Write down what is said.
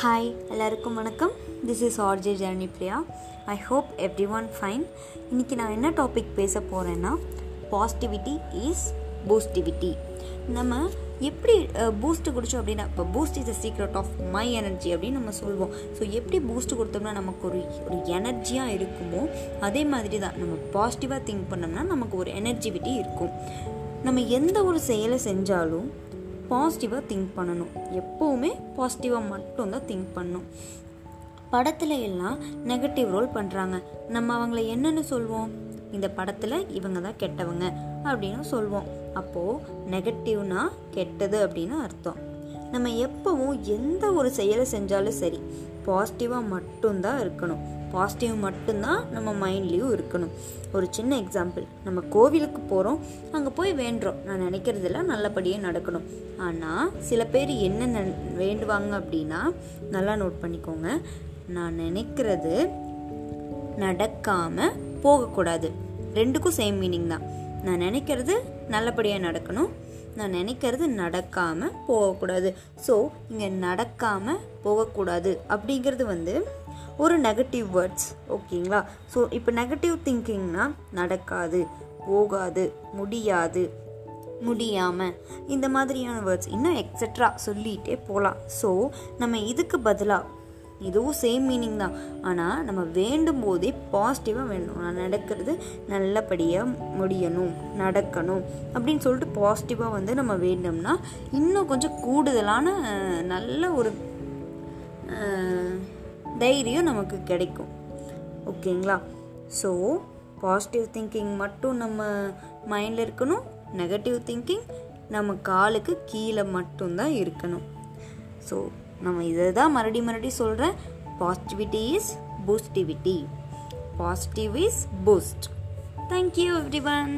Hi எல்லாருக்கும் வணக்கம். This is RJ journey Priya I hope everyone fine இன்றைக்கி நான் என்ன டாபிக் பேச போகிறேன்னா பாசிட்டிவிட்டி இஸ் பூஸ்டிவிட்டி நம்ம எப்படி பூஸ்ட் குடித்தோம் அப்படின்னா இப்போ Boost is the secret of my energy அப்படின்னு நம்ம சொல்வோம். ஸோ எப்படி பூஸ்ட் கொடுத்தோம்னா நமக்கு ஒரு ஒரு எனர்ஜியாக இருக்குமோ அதே மாதிரி தான் நம்ம பாசிட்டிவாக திங்க் பண்ணோம்னா நமக்கு ஒரு எனர்ஜிவிட்டி இருக்கும். நம்ம எந்த ஒரு செயலை செஞ்சாலும் பாசிட்டிவாக திங்க் பண்ணணும். எப்போவுமே பாசிட்டிவாக மட்டும்தான் திங்க் பண்ணணும். படத்தில் எல்லாம் நெகட்டிவ் ரோல் பண்ணுறாங்க நம்ம அவங்கள என்னென்னு சொல்வோம்? இந்த படத்தில் இவங்க தான் கெட்டவங்க அப்படின்னு சொல்வோம். அப்போது நெகட்டிவ்னா கெட்டது அப்படின்னு அர்த்தம். நம்ம எப்பவும் எந்த ஒரு செயலை செஞ்சாலும் சரி பாசிட்டிவாக மட்டும்தான் இருக்கணும். பாசிட்டிவ் மட்டும்தான் நம்ம மைண்ட்லேயும் இருக்கணும். ஒரு சின்ன எக்ஸாம்பிள் நம்ம கோவிலுக்கு போகிறோம் அங்கே போய் வேண்டுறோம். நான் நினைக்கிறதெல்லாம் நல்லபடியாக நடக்கணும். ஆனால் சில பேர் என்ன வேண்டுவாங்க அப்படின்னா நல்லா நோட் பண்ணிக்கோங்க. நான் நினைக்கிறது நடக்காமல் போகக்கூடாது. ரெண்டுக்கும் சேம் மீனிங் தான். நான் நினைக்கிறது நல்லபடியாக நடக்கணும். நான் நினைக்கிறது நடக்காமல் போகக்கூடாது. ஸோ இங்கே நடக்காமல் போகக்கூடாது அப்படிங்கிறது வந்து ஒரு நெகட்டிவ் வேர்ட்ஸ் ஓகேங்களா? ஸோ இப்போ நெகட்டிவ் திங்கிங்னா நடக்காது போகாது முடியாது முடியாமல் இந்த மாதிரியான வேர்ட்ஸ் இன்னும் எக்ஸட்ரா சொல்லிகிட்டே போகலாம். ஸோ நம்ம இதுக்கு பதிலாக இதுவும் சேம் மீனிங் தான். ஆனால் நம்ம வேண்டும் போதே பாசிட்டிவாக வேணும். நடக்கிறது நல்லபடியாக முடியணும் நடக்கணும் அப்படின்னு சொல்லிட்டு பாசிட்டிவாக வந்து நம்ம வேண்டோம்னா இன்னும் கொஞ்சம் கூடுதலான நல்ல ஒரு தைரியம் நமக்கு கிடைக்கும். ஓகேங்களா? ஸோ பாசிட்டிவ் திங்கிங் மட்டும் நம்ம மைண்டில் இருக்கணும். நெகட்டிவ் திங்கிங் நம்ம காலுக்கு கீழே மட்டும்தான் இருக்கணும். ஸோ நம்ம இதை தான் மறுபடி மறுபடி சொல்கிறேன் positivity is boostivity positive is boost thank you everyone